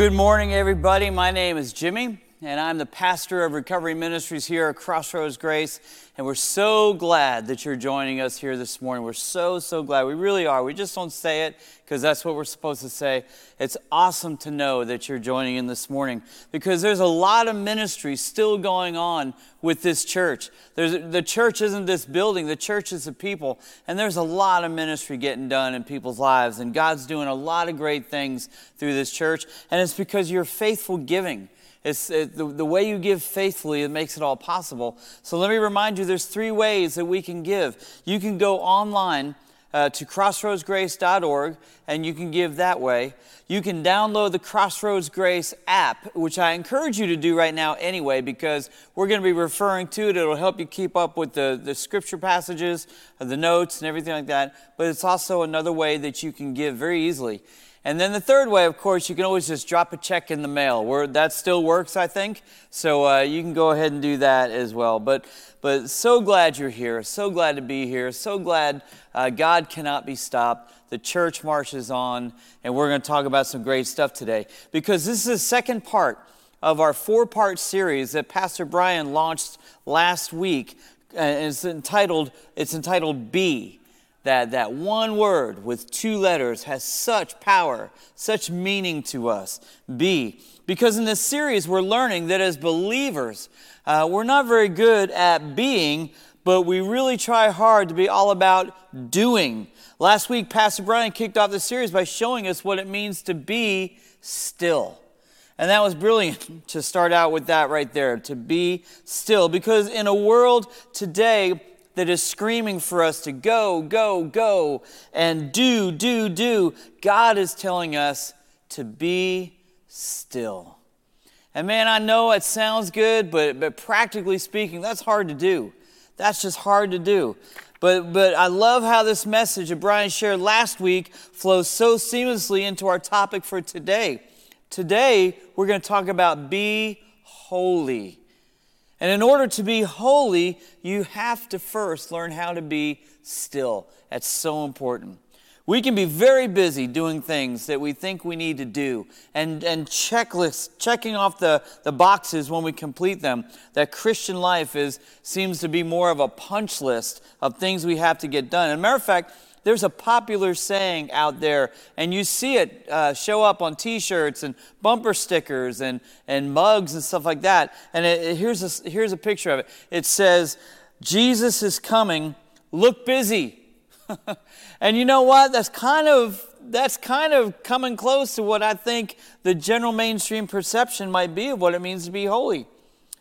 Good morning, everybody. My name is Jimmy, and I'm the pastor of Recovery Ministries here at Crossroads Grace. And we're so glad that you're joining us here this morning. We're so, so glad. We really are. We just don't say it because that's what we're supposed to say. It's awesome to know that you're joining in this morning because there's a lot of ministry still going on with this church. There's, the church isn't this building, the church is the people. And there's a lot of ministry getting done in people's lives. And God's doing a lot of great things through this church. And it's because you're faithful giving. It's it, the, the way you give faithfully, it makes it all possible. So let me remind you there's three ways that we can give. You can go online uh, to crossroadsgrace.org and you can give that way. You can download the Crossroads Grace app, which I encourage you to do right now anyway, because we're going to be referring to it. It'll help you keep up with the, the scripture passages, the notes, and everything like that. But it's also another way that you can give very easily. And then the third way, of course, you can always just drop a check in the mail. That still works, I think. So uh, you can go ahead and do that as well. But but so glad you're here. So glad to be here. So glad uh, God cannot be stopped. The church marches on, and we're going to talk about some great stuff today because this is the second part of our four-part series that Pastor Brian launched last week. And it's entitled it's entitled Be that that one word with two letters has such power, such meaning to us. Be. Because in this series, we're learning that as believers, uh, we're not very good at being, but we really try hard to be all about doing. Last week, Pastor Brian kicked off the series by showing us what it means to be still. And that was brilliant to start out with that right there, to be still. Because in a world today that is screaming for us to go, go, go, and do, do, do, God is telling us to be still. And man, I know it sounds good, but, but practically speaking, that's hard to do. That's just hard to do. But, but I love how this message that Brian shared last week flows so seamlessly into our topic for today. Today, we're going to talk about be holy. And in order to be holy, you have to first learn how to be still. That's so important. We can be very busy doing things that we think we need to do and, and checklists, checking off the, the boxes when we complete them. That Christian life is, seems to be more of a punch list of things we have to get done. As a matter of fact, there's a popular saying out there, and you see it uh, show up on t shirts and bumper stickers and, and mugs and stuff like that. And it, it, here's, a, here's a picture of it it says, Jesus is coming, look busy. and you know what? That's kind of that's kind of coming close to what I think the general mainstream perception might be of what it means to be holy.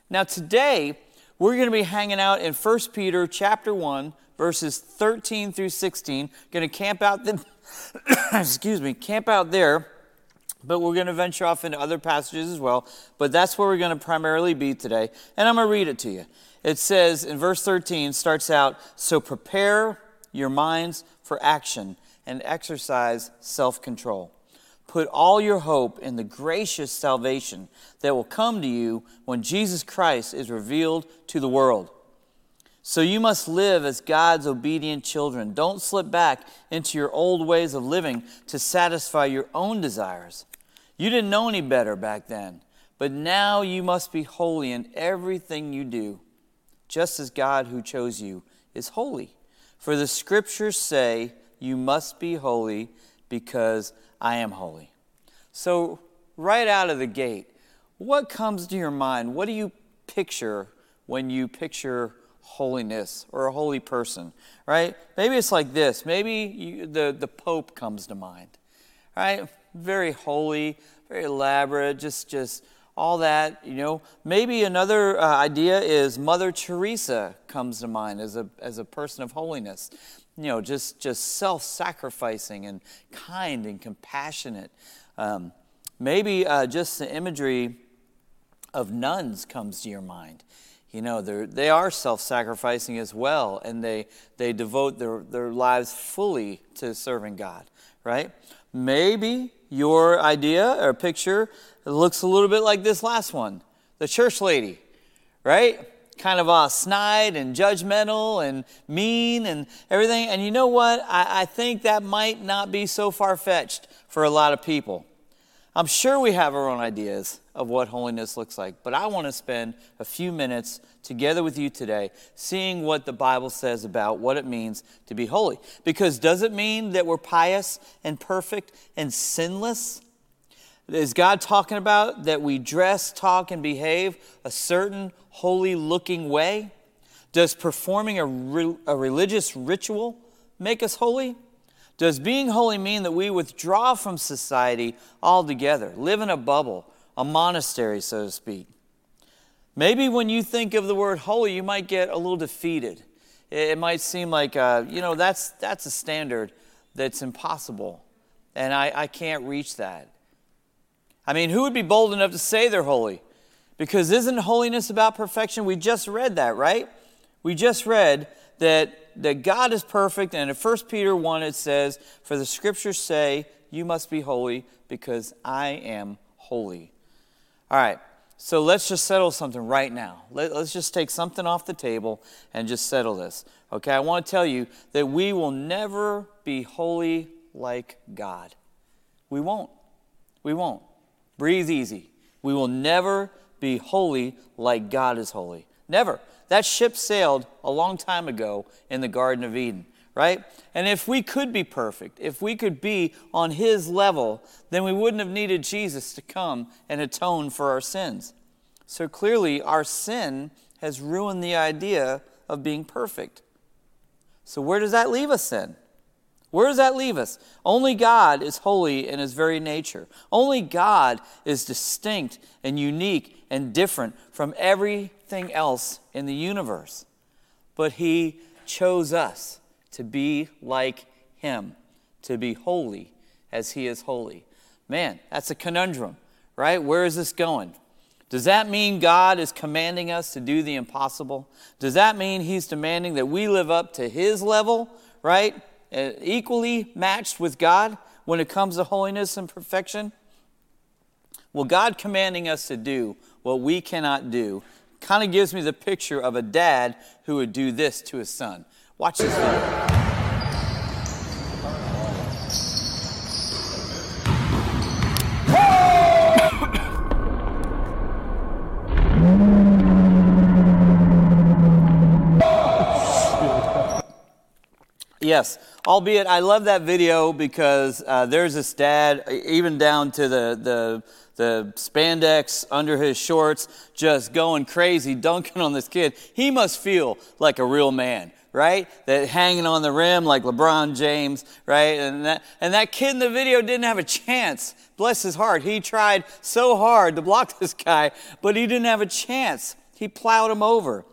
Now today, we're going to be hanging out in 1 Peter chapter 1 verses 13 through 16. Going to camp out the, excuse me, camp out there, but we're going to venture off into other passages as well. But that's where we're going to primarily be today. And I'm going to read it to you. It says in verse 13, starts out, So prepare your minds for action and exercise self control. Put all your hope in the gracious salvation that will come to you when Jesus Christ is revealed to the world. So you must live as God's obedient children. Don't slip back into your old ways of living to satisfy your own desires. You didn't know any better back then, but now you must be holy in everything you do, just as God who chose you is holy. For the scriptures say, You must be holy because I am holy. So, right out of the gate, what comes to your mind? What do you picture when you picture holiness or a holy person, right? Maybe it's like this. Maybe you, the, the Pope comes to mind, right? Very holy, very elaborate, just, just all that, you know. Maybe another uh, idea is Mother Teresa comes to mind as a, as a person of holiness. You know, just, just self sacrificing and kind and compassionate. Um, maybe uh, just the imagery of nuns comes to your mind you know, they are self sacrificing as well, and they, they devote their, their lives fully to serving God, right? Maybe your idea or picture looks a little bit like this last one the church lady, right? Kind of uh, snide and judgmental and mean and everything. And you know what? I, I think that might not be so far fetched for a lot of people. I'm sure we have our own ideas of what holiness looks like, but I want to spend a few minutes together with you today seeing what the Bible says about what it means to be holy. Because does it mean that we're pious and perfect and sinless? Is God talking about that we dress, talk, and behave a certain holy looking way? Does performing a, re- a religious ritual make us holy? Does being holy mean that we withdraw from society altogether, live in a bubble, a monastery, so to speak? Maybe when you think of the word holy, you might get a little defeated. It might seem like, uh, you know, that's, that's a standard that's impossible, and I, I can't reach that. I mean, who would be bold enough to say they're holy? Because isn't holiness about perfection? We just read that, right? We just read that that God is perfect. And in 1 Peter 1, it says, For the scriptures say, You must be holy because I am holy. All right, so let's just settle something right now. Let, us just take something off the table and just settle this. Okay, I want to tell you that we will never be holy like God. We won't. We won't. Breathe easy. We will never be holy like God is holy. Never. That ship sailed a long time ago in the Garden of Eden, right? And if we could be perfect, if we could be on His level, then we wouldn't have needed Jesus to come and atone for our sins. So clearly, our sin has ruined the idea of being perfect. So, where does that leave us then? Where does that leave us? Only God is holy in his very nature. Only God is distinct and unique and different from everything else in the universe. But he chose us to be like him, to be holy as he is holy. Man, that's a conundrum, right? Where is this going? Does that mean God is commanding us to do the impossible? Does that mean he's demanding that we live up to his level, right? Uh, equally matched with God when it comes to holiness and perfection? Well, God commanding us to do what we cannot do kind of gives me the picture of a dad who would do this to his son. Watch this video. Yes, albeit I love that video because uh, there's this dad, even down to the, the, the spandex under his shorts, just going crazy, dunking on this kid. He must feel like a real man, right? That hanging on the rim like LeBron James, right? And that, and that kid in the video didn't have a chance. Bless his heart. He tried so hard to block this guy, but he didn't have a chance. He plowed him over.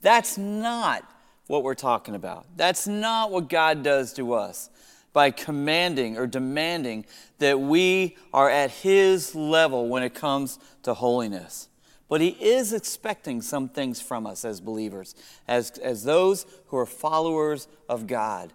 That's not what we're talking about. That's not what God does to us by commanding or demanding that we are at His level when it comes to holiness. But He is expecting some things from us as believers, as, as those who are followers of God.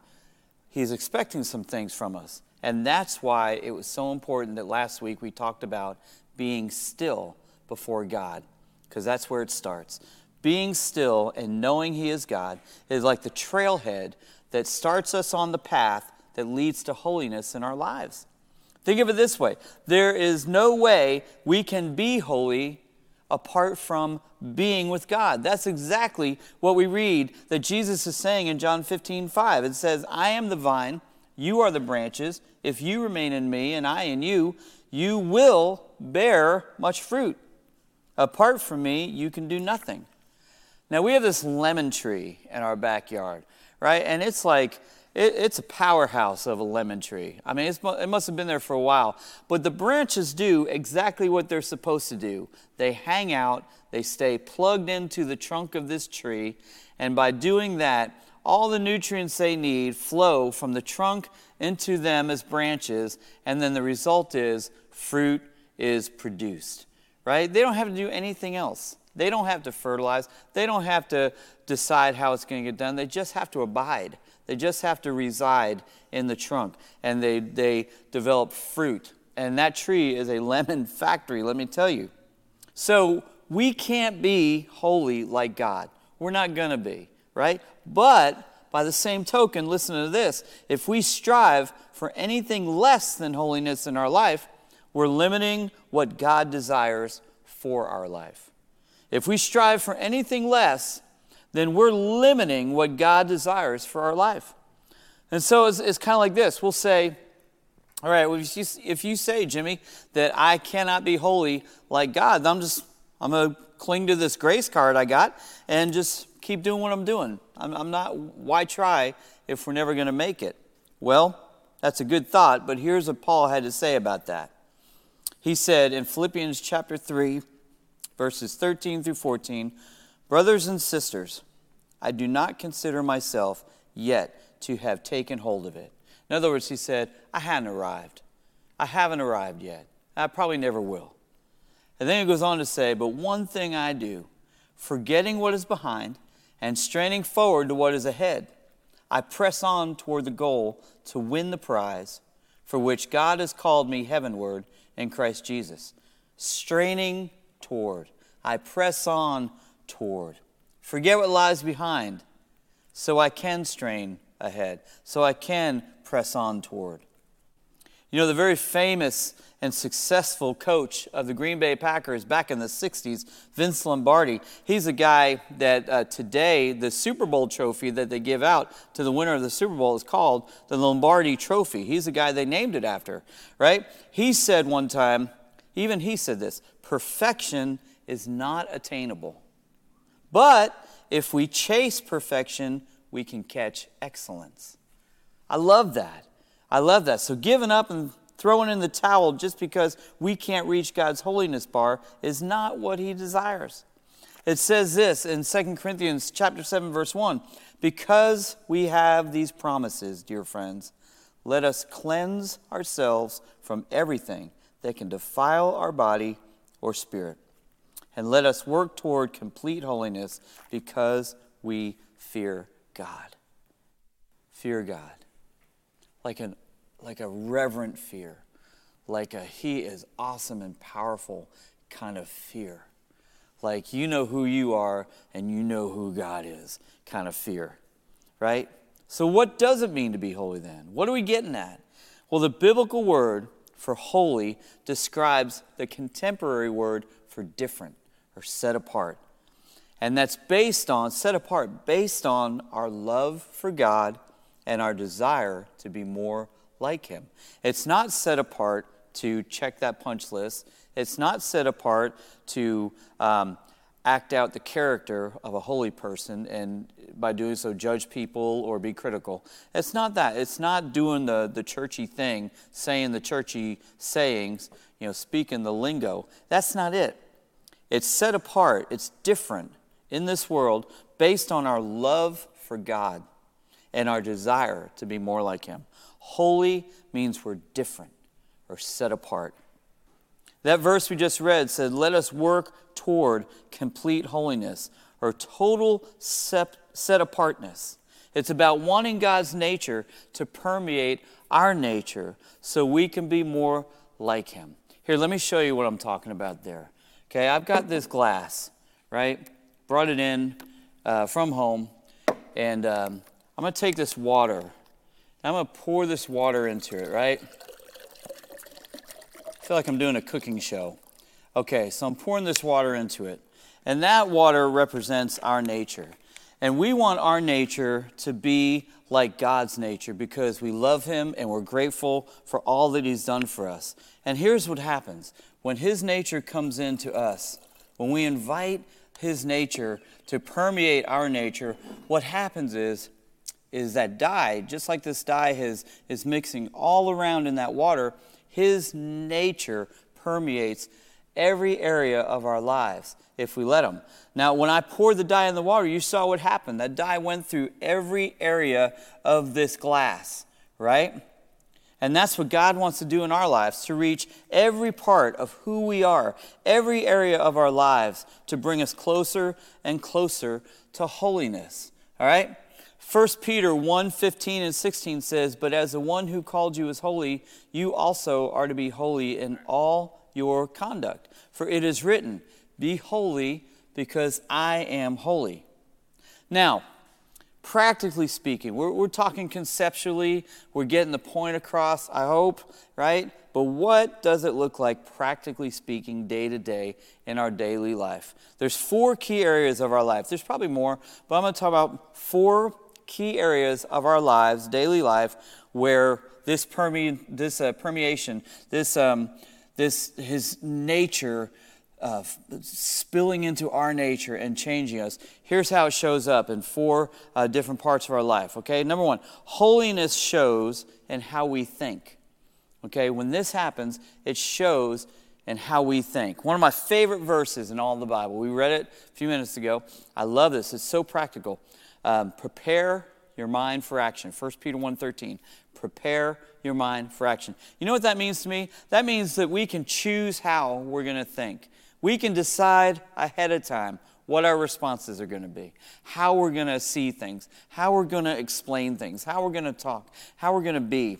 He's expecting some things from us. And that's why it was so important that last week we talked about being still before God, because that's where it starts being still and knowing He is God is like the trailhead that starts us on the path that leads to holiness in our lives. Think of it this way there is no way we can be holy apart from being with God. That's exactly what we read that Jesus is saying in John 15 5. It says, I am the vine, you are the branches. If you remain in me and I in you, you will bear much fruit. Apart from me, you can do nothing. Now, we have this lemon tree in our backyard, right? And it's like, it, it's a powerhouse of a lemon tree. I mean, it must have been there for a while. But the branches do exactly what they're supposed to do they hang out, they stay plugged into the trunk of this tree, and by doing that, all the nutrients they need flow from the trunk into them as branches, and then the result is fruit is produced, right? They don't have to do anything else. They don't have to fertilize. They don't have to decide how it's going to get done. They just have to abide. They just have to reside in the trunk and they, they develop fruit. And that tree is a lemon factory, let me tell you. So we can't be holy like God. We're not going to be, right? But by the same token, listen to this if we strive for anything less than holiness in our life, we're limiting what God desires for our life. If we strive for anything less, then we're limiting what God desires for our life. And so it's, it's kind of like this we'll say, all right, well, if, you, if you say, Jimmy, that I cannot be holy like God, I'm just, I'm going to cling to this grace card I got and just keep doing what I'm doing. I'm, I'm not, why try if we're never going to make it? Well, that's a good thought, but here's what Paul had to say about that. He said in Philippians chapter 3, verses 13 through 14 Brothers and sisters, I do not consider myself yet to have taken hold of it. In other words, he said, I hadn't arrived. I haven't arrived yet. I probably never will. And then he goes on to say, But one thing I do, forgetting what is behind and straining forward to what is ahead, I press on toward the goal to win the prize for which God has called me heavenward in Christ Jesus. Straining toward. I press on toward. Forget what lies behind so I can strain ahead, so I can press on toward. You know, the very famous and successful coach of the Green Bay Packers back in the 60s, Vince Lombardi, he's a guy that uh, today the Super Bowl trophy that they give out to the winner of the Super Bowl is called the Lombardi Trophy. He's the guy they named it after, right? He said one time, even he said this perfection is not attainable. But if we chase perfection, we can catch excellence. I love that. I love that. So giving up and throwing in the towel just because we can't reach God's holiness bar is not what he desires. It says this in 2 Corinthians chapter 7 verse 1, because we have these promises, dear friends, let us cleanse ourselves from everything that can defile our body or spirit. And let us work toward complete holiness because we fear God. Fear God. Like, an, like a reverent fear, like a He is awesome and powerful kind of fear. Like you know who you are and you know who God is kind of fear, right? So, what does it mean to be holy then? What are we getting at? Well, the biblical word for holy describes the contemporary word for different or set apart. And that's based on, set apart, based on our love for God and our desire to be more like Him. It's not set apart to check that punch list, it's not set apart to um, act out the character of a holy person and by doing so judge people or be critical. It's not that. It's not doing the, the churchy thing, saying the churchy sayings, you know, speaking the lingo. That's not it. It's set apart, it's different in this world based on our love for God and our desire to be more like Him. Holy means we're different or set apart. That verse we just read said, Let us work toward complete holiness or total set, apartness. It's about wanting God's nature to permeate our nature so we can be more like Him. Here, let me show you what I'm talking about there. Okay, I've got this glass, right? Brought it in uh, from home, and um, I'm to take this water. I'm to pour this water into it, right? I feel like I'm doing a cooking show. Okay, so I'm pouring this water into it. And that water represents our nature. And we want our nature to be like God's nature because we love Him and we're grateful for all that He's done for us. And here's what happens when His nature comes into us, when we invite His nature to permeate our nature, what happens is, is that dye, just like this dye is, is mixing all around in that water, his nature permeates every area of our lives if we let Him. Now, when I poured the dye in the water, you saw what happened. That dye went through every area of this glass, right? And that's what God wants to do in our lives to reach every part of who we are, every area of our lives, to bring us closer and closer to holiness. All right? 1 Peter 1 15 and 16 says, But as the one who called you is holy, you also are to be holy in all your conduct. For it is written, Be holy, because I am holy. Now, practically speaking, we're, we're talking conceptually, we're getting the point across, I hope, right? But what does it look like, practically speaking, day to day in our daily life? There's four key areas of our life. There's probably more, but I'm going to talk about four key areas of our lives, daily life, where this, perme- this uh, permeation, this, um, this his nature uh, spilling into our nature and changing us. Here's how it shows up in four uh, different parts of our life. Okay, number one, holiness shows in how we think. Okay, when this happens, it shows in how we think. One of my favorite verses in all the Bible. We read it a few minutes ago. I love this. It's so practical. Um, prepare your mind for action. 1 Peter 1:13. Prepare your mind for action. You know what that means to me? That means that we can choose how we're going to think. We can decide ahead of time what our responses are going to be, how we're going to see things, how we're going to explain things, how we're going to talk, how we're going to be.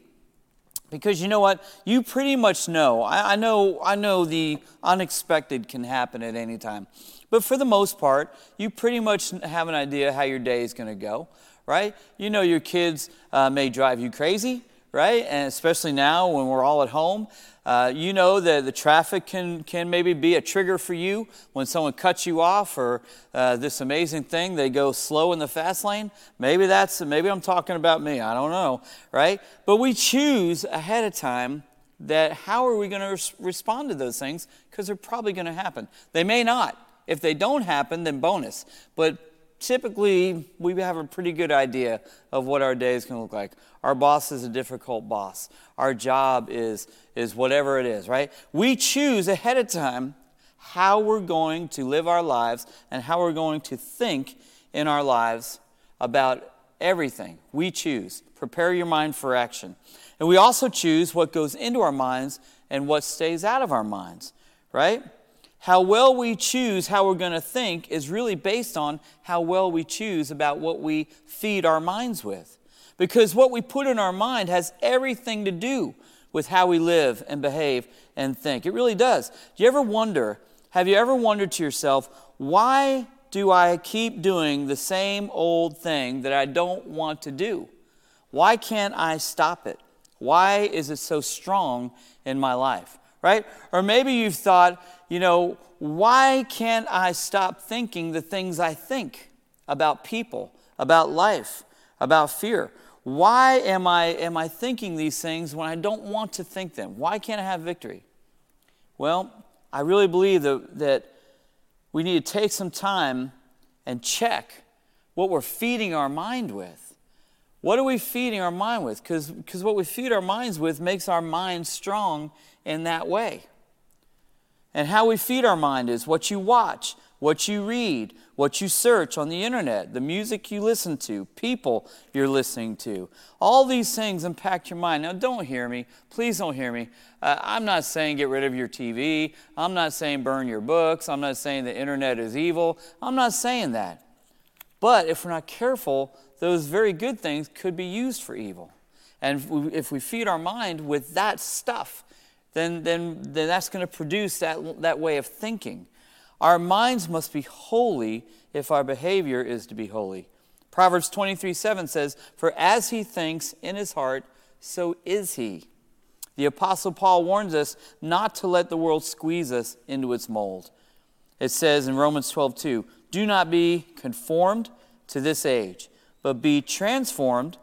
Because you know what? You pretty much know. I, I, know. I know the unexpected can happen at any time, but for the most part, you pretty much have an idea how your day is going to go right? You know your kids uh, may drive you crazy, right? And especially now when we're all at home. Uh, you know that the traffic can, can maybe be a trigger for you when someone cuts you off or uh, this amazing thing, they go slow in the fast lane. Maybe that's, maybe I'm talking about me, I don't know, right? But we choose ahead of time that how are we going to res- respond to those things because they're probably going to happen. They may not. If they don't happen, then bonus. But typically we have a pretty good idea of what our day is going to look like. Our boss is a difficult boss. Our job is, is whatever it is, right? We choose ahead of time how we're going to live our lives and how we're going to think in our lives about everything. We choose. Prepare your mind for action. And we also choose what goes into our minds and what stays out of our minds, right? How well we choose how we're going to think is really based on how well we choose about what we feed our minds with. Because what we put in our mind has everything to do with how we live and behave and think. It really does. Do you ever wonder, have you ever wondered to yourself, why do I keep doing the same old thing that I don't want to do? Why can't I stop it? Why is it so strong in my life? Right? Or maybe you've thought, you know, why can't I stop thinking the things I think about people, about life, about fear? Why am I, am I thinking these things when I don't want to think them? Why can't I have victory? Well, I really believe that, that we need to take some time and check what we're feeding our mind with. What are we feeding our mind with? Because what we feed our minds with makes our mind strong in that way. And how we feed our mind is what you watch, what you read, what you search on the internet, the music you listen to, people you're listening to. All these things impact your mind. Now, don't hear me. Please don't hear me. Uh, I'm not saying get rid of your TV. I'm not saying burn your books. I'm not saying the internet is evil. I'm not saying that. But if we're not careful, those very good things could be used for evil. And if we, if we feed our mind with that stuff, then, then, then that's going to produce that, that way of thinking. Our minds must be holy if our behavior is to be holy. Proverbs 23 7 says, For as he thinks in his heart, so is he. The Apostle Paul warns us not to let the world squeeze us into its mold. It says in Romans 12 2, Do not be conformed to this age, but be transformed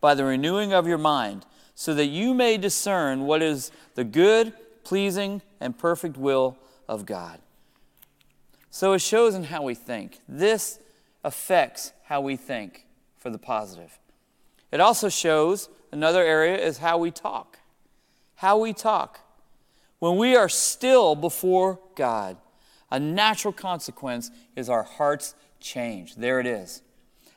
by the renewing of your mind so that you may discern what is the good, pleasing, and perfect will of God. So it shows in how we think. This affects how we think for the positive. It also shows another area is how we talk. How we talk. When we are still before God, a natural consequence is our hearts change. There it is.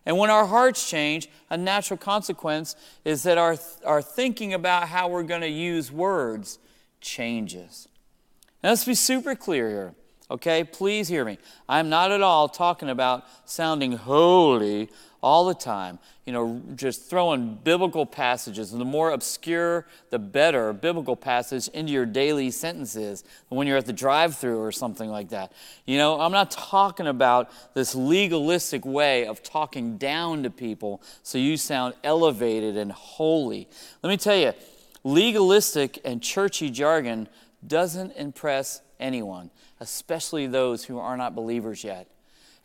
And when our hearts change, a natural consequence is that our, our thinking about how we're going to use words changes. Now, let's be super clear here. Okay, please hear me. I'm not at all talking about sounding holy all the time, you know, just throwing biblical passages, and the more obscure, the better, biblical passage into your daily sentences when you're at the drive through or something like that. You know, I'm not talking about this legalistic way of talking down to people so you sound elevated and holy. Let me tell you, legalistic and churchy jargon doesn't impress anyone especially those who are not believers yet.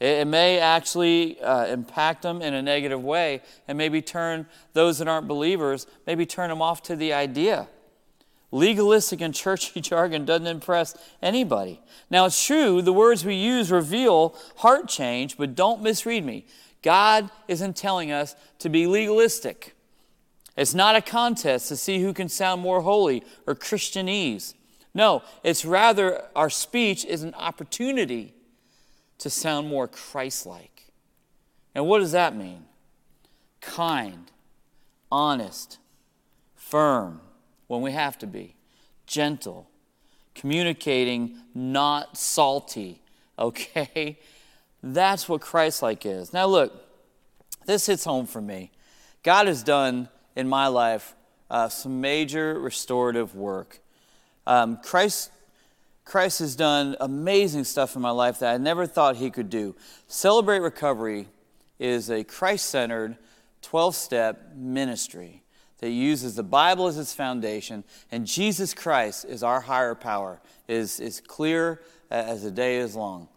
It, it may actually uh, impact them in a negative way and maybe turn those that aren't believers, maybe turn them off to the idea. Legalistic and churchy jargon doesn't impress anybody. Now, it's true, the words we use reveal heart change, but don't misread me. God isn't telling us to be legalistic. It's not a contest to see who can sound more holy or Christianese. No, it's rather our speech is an opportunity to sound more Christ like. And what does that mean? Kind, honest, firm when we have to be, gentle, communicating, not salty, okay? That's what Christ like is. Now, look, this hits home for me. God has done in my life uh, some major restorative work. Um, Christ, Christ has done amazing stuff in my life that I never thought he could do. Celebrate Recovery is a Christ centered 12 step ministry that uses the Bible as its foundation, and Jesus Christ is our higher power, is, is clear as the day is long.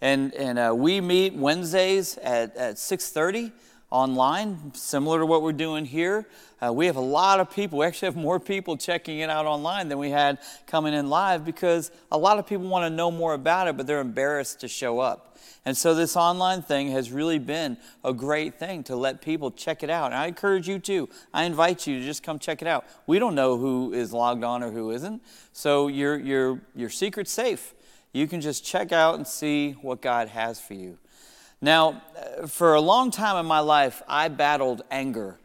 And, and uh, we meet Wednesdays at, at 6.30 online, similar to what we're doing here. Uh, we have a lot of people. We actually have more people checking it out online than we had coming in live because a lot of people want to know more about it, but they're embarrassed to show up. And so this online thing has really been a great thing to let people check it out. And I encourage you to. I invite you to just come check it out. We don't know who is logged on or who isn't, so your your your secret's safe. You can just check out and see what God has for you. Now, for a long time in my life, I battled anger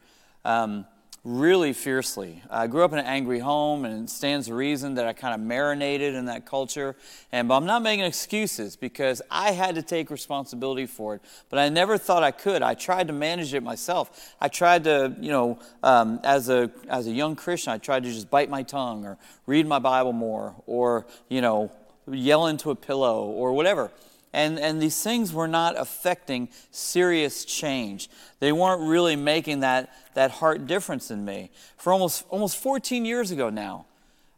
um, really fiercely. I grew up in an angry home, and it stands to reason that I kind of marinated in that culture. And but I'm not making excuses because I had to take responsibility for it, but I never thought I could. I tried to manage it myself. I tried to, you know, um, as a as a young Christian, I tried to just bite my tongue or read my Bible more, or you know, yell into a pillow or whatever. And, and these things were not affecting serious change. They weren't really making that, that heart difference in me. For almost, almost 14 years ago now,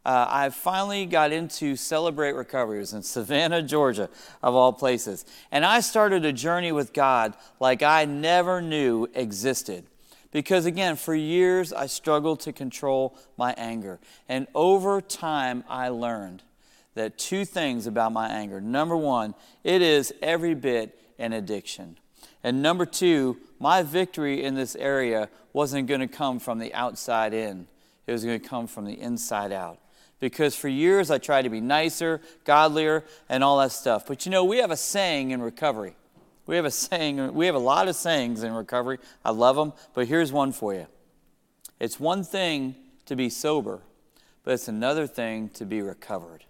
uh, I finally got into Celebrate Recovery. It was in Savannah, Georgia, of all places. And I started a journey with God like I never knew existed. Because again, for years I struggled to control my anger. And over time I learned that two things about my anger. Number one, it is every bit an addiction. And number two, my victory in this area wasn't going to come from the outside in, it was going to come from the inside out. Because for years I tried to be nicer, godlier, and all that stuff. But you know, we have a saying in recovery. We have a saying, we have a lot of sayings in recovery. I love them, but here's one for you. It's one thing to be sober, but it's another thing to be recovered.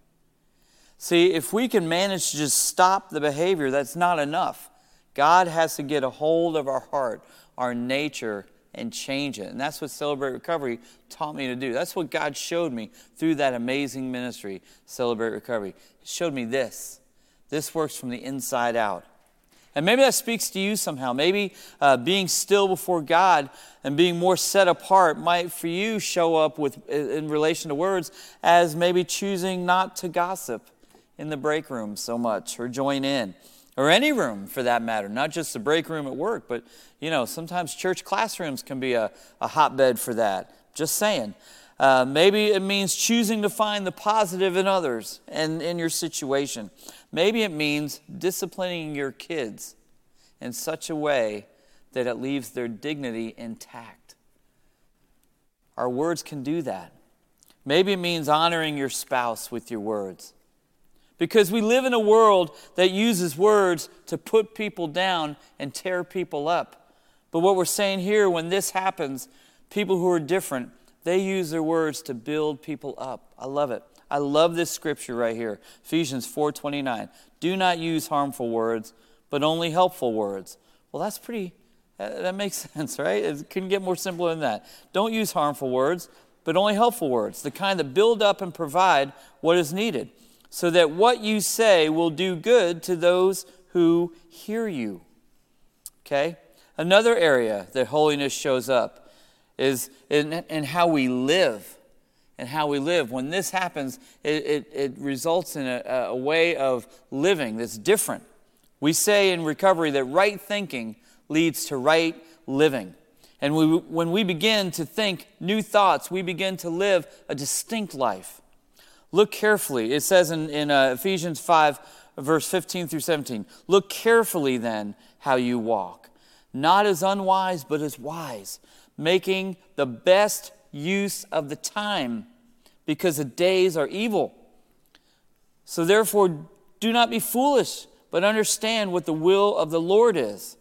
See, if we can manage to just stop the behavior, that's not enough. God has to get a hold of our heart, our nature, and change it. And that's what Celebrate Recovery taught me to do. That's what God showed me through that amazing ministry, Celebrate Recovery. He showed me this. This works from the inside out. And maybe that speaks to you somehow. Maybe uh, being still before God and being more set apart might, for you, show up with in relation to words as maybe choosing not to gossip in the break room so much or join in or any room for that matter not just the break room at work but you know sometimes church classrooms can be a, a hotbed for that. Just saying. Uh, maybe it means choosing to find the positive in others and in your situation. Maybe it means disciplining your kids in such a way that it leaves their dignity intact. Our words can do that. Maybe it means honoring your spouse with your words because we live in a world that uses words to put people down and tear people up. But what we're saying here, when this happens, people who are different, they use their words to build people up. I love it. I love this scripture right here. Ephesians 4:29. Do not use harmful words, but only helpful words. Well, that's pretty that makes sense, right? It couldn't get more simple than that. Don't use harmful words, but only helpful words, the kind that build up and provide what is needed, so that what you say will do good to those who hear you. Okay? Another area that holiness shows up is in, in how we live. And how we live. When this happens, it, it, it results in a, a way of living that's different. We say in recovery that right thinking leads to right living. And we, when we begin to think new thoughts, we begin to live a distinct life. Look carefully. It says in, in uh, Ephesians 5, verse 15 through 17 Look carefully then how you walk, not as unwise, but as wise, making the best use of the time, because the days are evil. So therefore, do not be foolish, but understand what the will of the Lord is.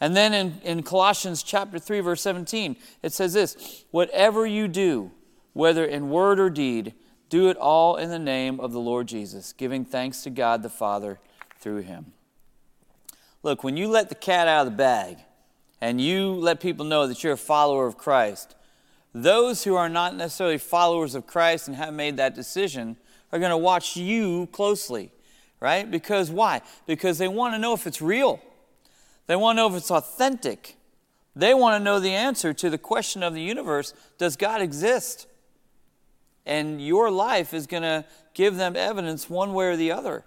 And then in, in Colossians chapter 3, verse 17, it says this Whatever you do, whether in word or deed, do it all in the name of the Lord Jesus, giving thanks to God the Father through him. Look, when you let the cat out of the bag and you let people know that you're a follower of Christ, those who are not necessarily followers of Christ and have made that decision are going to watch you closely, right? Because why? Because they want to know if it's real. They want to know if it's authentic. They want to know the answer to the question of the universe does God exist? And your life is going to give them evidence one way or the other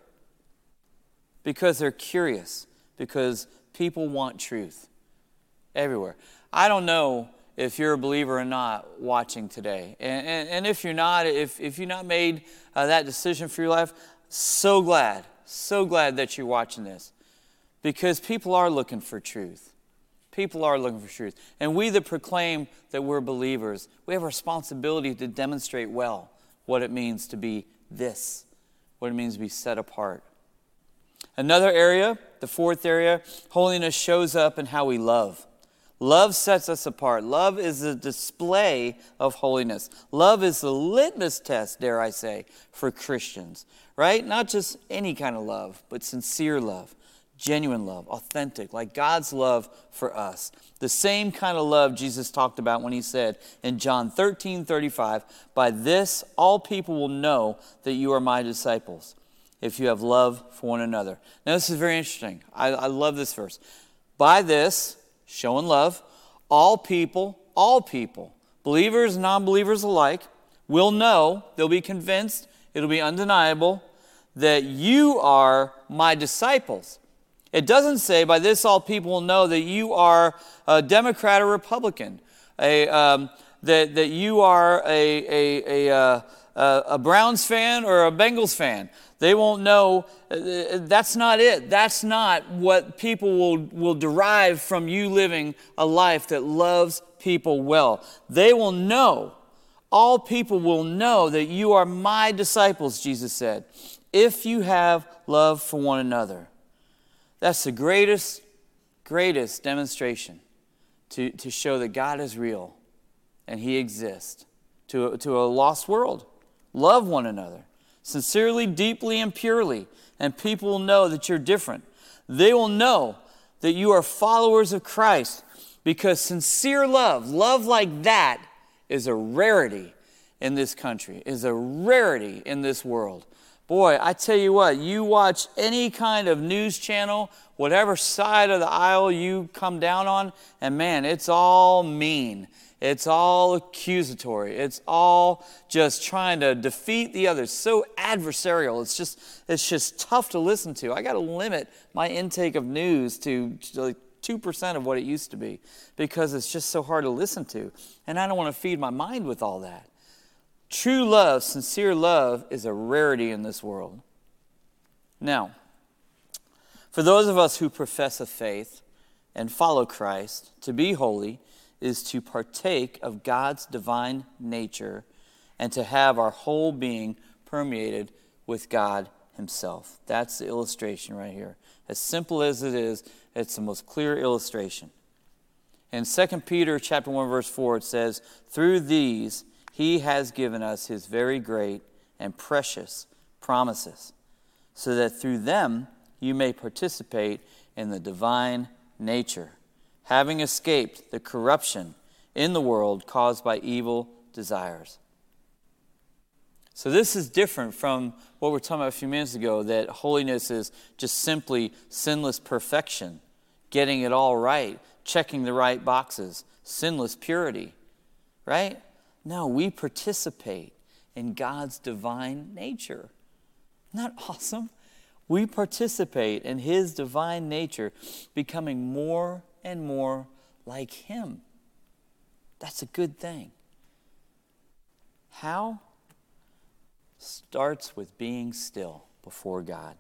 because they're curious, because people want truth everywhere. I don't know if you're a believer or not watching today. And, and, and if you're not, if, if you've not made uh, that decision for your life, so glad, so glad that you're watching this because people are looking for truth. People are looking for truth. And we that proclaim that we're believers, we have a responsibility to demonstrate well what it means to be this, what it means to be set apart. Another area, the fourth area, holiness shows up in how we love. Love sets us apart. Love is a display of holiness. Love is the litmus test, dare I say, for Christians, right? Not just any kind of love, but sincere love genuine love, authentic, like God's love for us. The same kind of love Jesus talked about when he said in John 13 35, By this all people will know that you are my disciples, if you have love for one another. Now, this is very interesting. I, I love this verse. By this, showing love, all people, all people, believers non believers alike, will know, they'll be convinced, it'll be undeniable, that you are my disciples it doesn't say, by this all people will know that you are a Democrat or Republican, a, um, that, that you are a, a, a, uh, a, Browns fan or a Bengals fan. They won't know. Uh, that's not it. That's not what people will, will derive from you living a life that loves people well. They will know, all people will know that you are my disciples, Jesus said, if you have love for one another. That's the greatest, greatest demonstration to, to show that God is real and He exists to, to a lost world. Love one another sincerely, deeply, and purely, and people will know that you're different. They will know that you are followers of Christ because sincere love, love like that, is a rarity in this country, is a rarity in this world. Boy, I tell you what, you watch any kind of news channel, whatever side of the aisle you come down on, and man, it's all mean. It's all accusatory. It's all just trying to defeat the other. so adversarial. It's just it's just tough to listen to. I got to limit my intake of news to, to like 2% of what it used to be because it's just so hard to listen to. And I don't want to feed my mind with all that. True love, sincere love, is a rarity in this world. Now, for those of us who profess a faith and follow Christ, to be holy is to partake of God's divine nature and to have our whole being permeated with God Himself. That's the illustration right here. As simple as it is, it's the most clear illustration. In 2 Peter chapter 1 verse 4 it says, "Through these he has given us his very great and precious promises, so that through them you may participate in the divine nature, having escaped the corruption in the world caused by evil desires. So, this is different from what we were talking about a few minutes ago that holiness is just simply sinless perfection, getting it all right, checking the right boxes, sinless purity, right? No, we participate in God's divine nature. Isn't that awesome? We participate in His divine nature, becoming more and more like Him. That's a good thing. How? Starts with being still before God.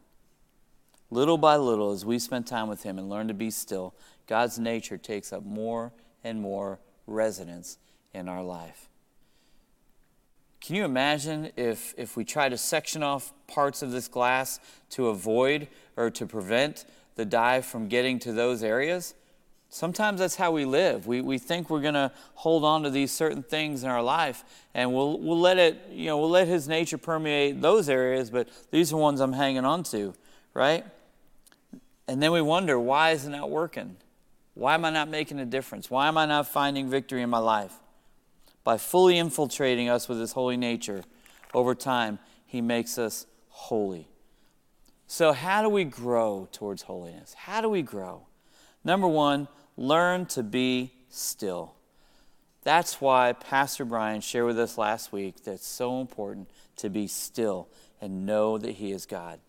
Little by little, as we spend time with Him and learn to be still, God's nature takes up more and more residence in our life. Can you imagine if, if we try to section off parts of this glass to avoid or to prevent the dye from getting to those areas? Sometimes that's how we live. We, we think we're going to hold on to these certain things in our life, and we'll, we'll let it, you know, we'll let His nature permeate those areas, but these are ones I'm hanging on to, right? And then we wonder, why is it not working? Why am I not making a difference? Why am I not finding victory in my life? By fully infiltrating us with His holy nature, over time, He makes us holy. So, how do we grow towards holiness? How do we grow? Number one, learn to be still. That's why Pastor Brian shared with us last week that it's so important to be still and know that He is God.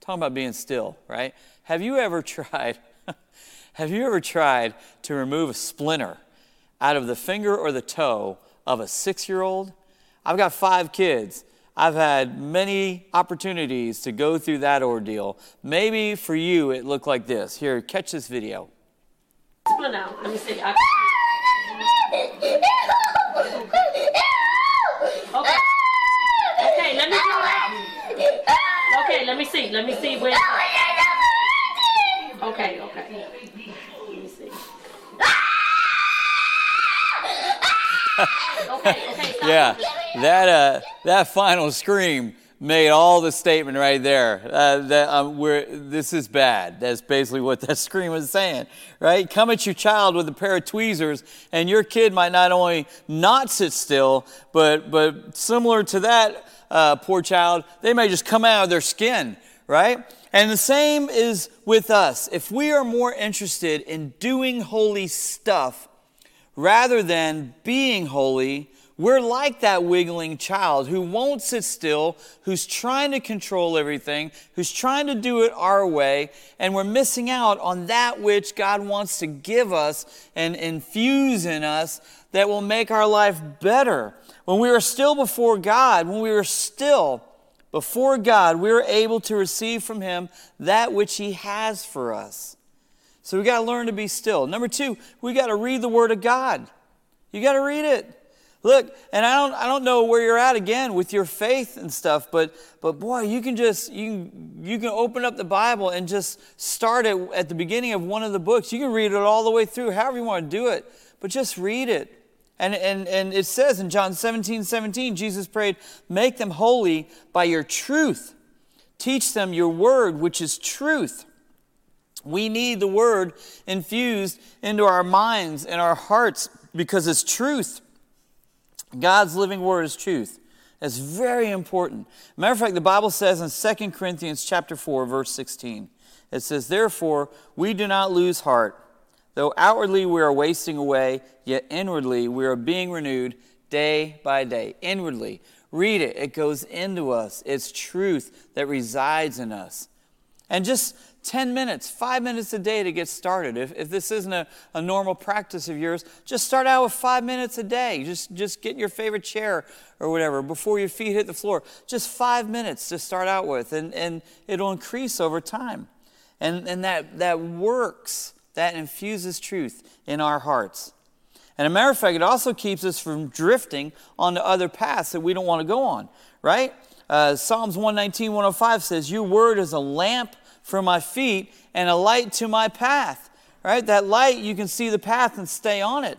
Talking about being still, right? Have you ever tried? have you ever tried to remove a splinter out of the finger or the toe of a six-year-old? I've got five kids. I've had many opportunities to go through that ordeal. Maybe for you it looked like this. Here, catch this video. Let me see. I... Okay. Okay, let me see. Okay, let me see. Let me see where. Okay, okay. Let me see. Yeah, that uh, that final scream made all the statement right there. Uh, that um, we're, this is bad. That's basically what that scream was saying, right? Come at your child with a pair of tweezers, and your kid might not only not sit still, but but similar to that uh, poor child, they may just come out of their skin, right? And the same is with us. If we are more interested in doing holy stuff rather than being holy, we're like that wiggling child who won't sit still, who's trying to control everything, who's trying to do it our way, and we're missing out on that which God wants to give us and infuse in us that will make our life better. When we are still before God, when we are still before God, we are able to receive from Him that which He has for us. So we got to learn to be still. Number two, we got to read the Word of God. You got to read it. Look, and I don't, I don't know where you're at again with your faith and stuff, but, but boy, you can just, you can, you can open up the Bible and just start it at the beginning of one of the books. You can read it all the way through, however you want to do it, but just read it. And, and, and it says in John 17, 17, Jesus prayed, Make them holy by your truth. Teach them your word, which is truth. We need the word infused into our minds and our hearts because it's truth. God's living word is truth. That's very important. Matter of fact, the Bible says in 2 Corinthians chapter 4, verse 16, it says, Therefore, we do not lose heart. Though outwardly we are wasting away, yet inwardly we are being renewed day by day. Inwardly. Read it. It goes into us. It's truth that resides in us. And just 10 minutes, five minutes a day to get started. If, if this isn't a, a normal practice of yours, just start out with five minutes a day. Just, just get your favorite chair or whatever before your feet hit the floor. Just five minutes to start out with, and, and it'll increase over time. And, and that, that works, that infuses truth in our hearts. And a matter of fact, it also keeps us from drifting onto other paths that we don't want to go on, right? Uh, Psalms 119, 105 says, Your word is a lamp for my feet and a light to my path. Right? That light, you can see the path and stay on it.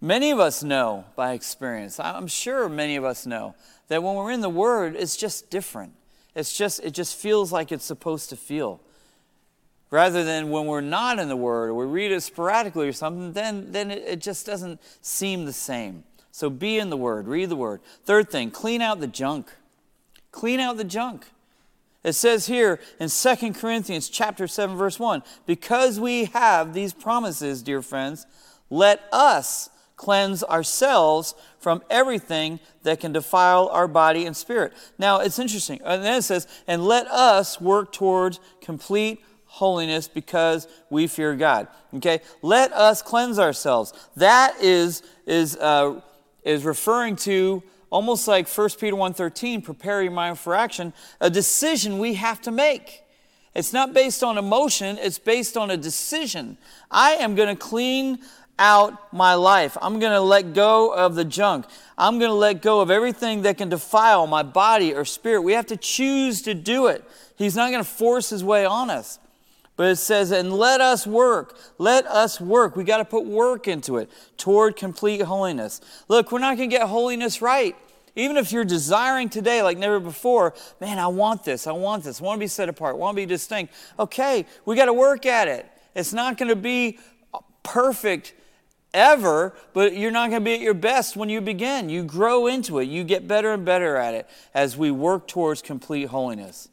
Many of us know by experience, I'm sure many of us know, that when we're in the Word, it's just different. It's just, it just feels like it's supposed to feel. Rather than when we're not in the Word or we read it sporadically or something, then, then it, it just doesn't seem the same. So be in the Word, read the Word. Third thing, clean out the junk. Clean out the junk. It says here in 2 Corinthians chapter 7 verse 1, because we have these promises, dear friends, let us cleanse ourselves from everything that can defile our body and spirit. Now, it's interesting. And then it says, and let us work towards complete holiness because we fear God. Okay? Let us cleanse ourselves. That is, is, uh, is referring to almost like 1 Peter 1.13, prepare your mind for action, a decision we have to make. It's not based on emotion, it's based on a decision. I am going to clean out my life. I'm going to let go of the junk. I'm going to let go of everything that can defile my body or spirit. We have to choose to do it. He's not going to force his way on us. But it says, and let us work. Let us work. We got to put work into it toward complete holiness. Look, we're not going to get holiness right. Even if you're desiring today like never before, man, I want this. I want this. I want to be set apart. I want to be distinct. Okay, we got to work at it. It's not going to be perfect ever, but you're not going to be at your best when you begin. You grow into it, you get better and better at it as we work towards complete holiness.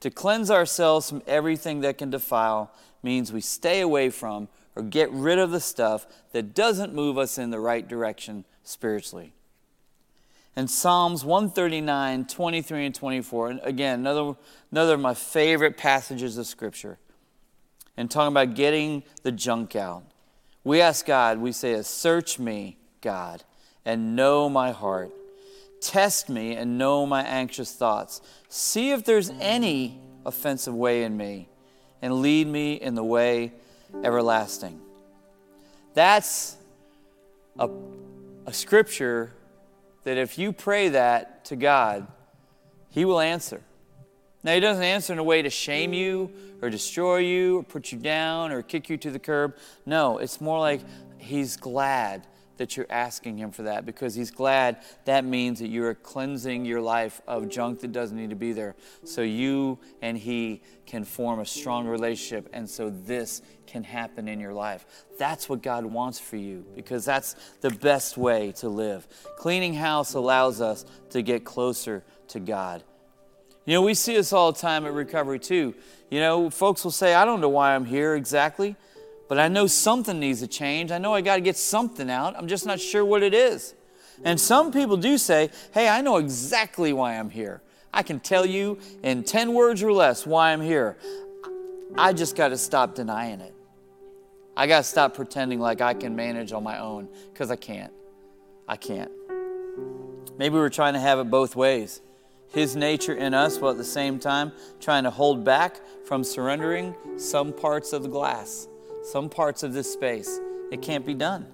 To cleanse ourselves from everything that can defile means we stay away from or get rid of the stuff that doesn't move us in the right direction spiritually. In Psalms 139, 23, and 24, and again, another, another of my favorite passages of Scripture, and talking about getting the junk out. We ask God, we say, Search me, God, and know my heart. Test me and know my anxious thoughts. See if there's any offensive way in me, and lead me in the way everlasting. That's a, a scripture that if you pray that to God, He will answer. Now, He doesn't answer in a way to shame you or destroy you or put you down or kick you to the curb. No, it's more like He's glad that you're asking Him for that because He's glad that means that you are cleansing your life of junk that doesn't need to be there. So you and He can form a strong relationship, and so this can happen in your life. That's what God wants for you because that's the best way to live. Cleaning house allows us to get closer to God. You know, we see this all the time at recovery too. You know, folks will say, I don't know why I'm here exactly, but I know something needs to change. I know I got to get something out. I'm just not sure what it is. And some people do say, Hey, I know exactly why I'm here. I can tell you in 10 words or less why I'm here. I just got to stop denying it. I got to stop pretending like I can manage on my own because I can't. I can't. Maybe we're trying to have it both ways. His nature in us, while at the same time trying to hold back from surrendering some parts of the glass, some parts of this space. It can't be done.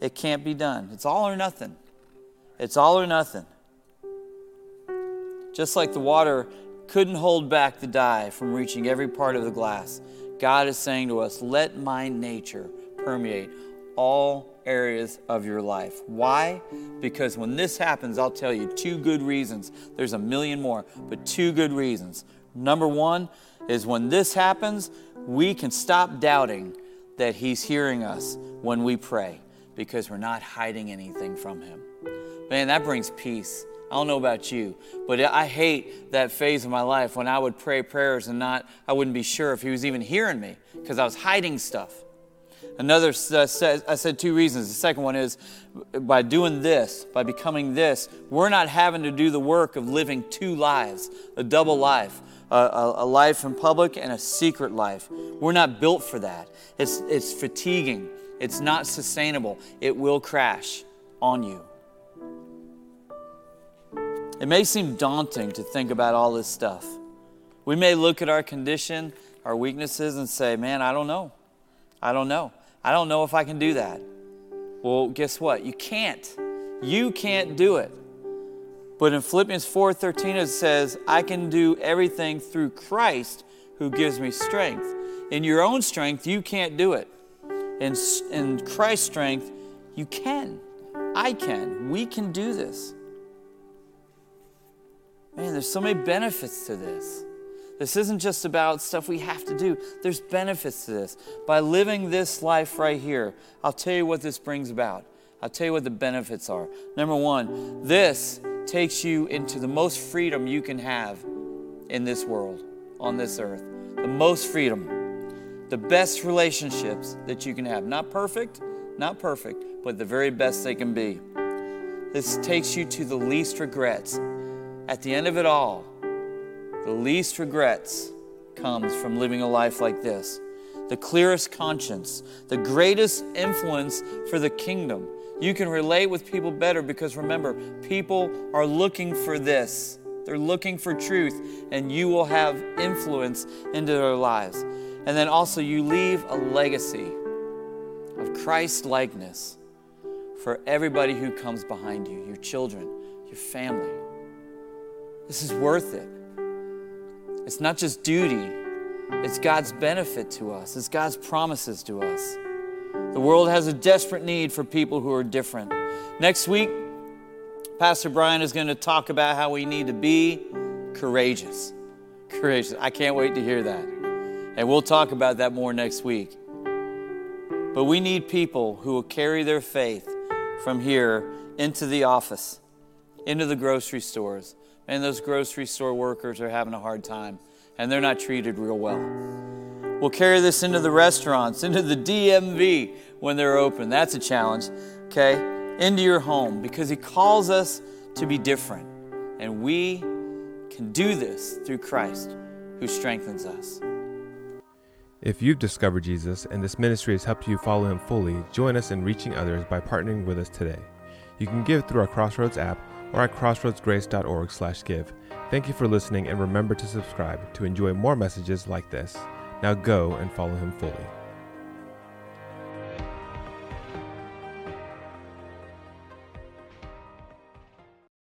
It can't be done. It's all or nothing. It's all or nothing. Just like the water couldn't hold back the dye from reaching every part of the glass, God is saying to us, let my nature permeate all areas of your life. Why? Because when this happens, I'll tell you two good reasons. There's a million more, but two good reasons. Number one is when this happens, we can stop doubting that He's hearing us when we pray because we're not hiding anything from Him. Man, that brings peace. I don't know about you, but I hate that phase of my life when I would pray prayers and not, I wouldn't be sure if He was even hearing me because I was hiding stuff. Another uh, says, I said two reasons. The second one is by doing this, by becoming this, we're not having to do the work of living two lives, a double life, a, a life in public and a secret life. We're not built for that. It's, it's fatiguing, it's not sustainable, it will crash on you. It may seem daunting to think about all this stuff. We may look at our condition, our weaknesses, and say, Man, I don't know. I don't know. I don't know if I can do that. Well, guess what? You can't. You can't do it. But in Philippians 4:13 it says, "I can do everything through Christ who gives me strength." In your own strength, you can't do it. In, in Christ's strength, you can. I can. We can do this. Man, there's so many benefits to this. This isn't just about stuff we have to do. There's benefits to this. By living this life right here, I'll tell you what this brings about. I'll tell you what the benefits are. Number one, this takes you into the most freedom you can have in this world, on this earth. The most freedom, the best relationships that you can have. Not perfect, not perfect, but the very best they can be. This takes you to the least regrets. At the end of it all, the least regrets comes from living a life like this. The clearest conscience, the greatest influence for the kingdom. You can relate with people better because remember, people are looking for this. They're looking for truth, and you will have influence into their lives. And then also, you leave a legacy of Christ likeness for everybody who comes behind you your children, your family. This is worth it. It's not just duty, it's God's benefit to us, it's God's promises to us. The world has a desperate need for people who are different. Next week, Pastor Brian is going to talk about how we need to be courageous. Courageous. I can't wait to hear that. And we'll talk about that more next week. But we need people who will carry their faith from here into the office, into the grocery stores, and those grocery store workers are having a hard time and they're not treated real well. We'll carry this into the restaurants, into the DMV when they're open. That's a challenge, okay? Into your home because He calls us to be different. And we can do this through Christ who strengthens us. If you've discovered Jesus and this ministry has helped you follow Him fully, join us in reaching others by partnering with us today. You can give through our Crossroads app or at crossroadsgrace.org/give. Thank you for listening and remember to subscribe to enjoy more messages like this. Now go and follow him fully.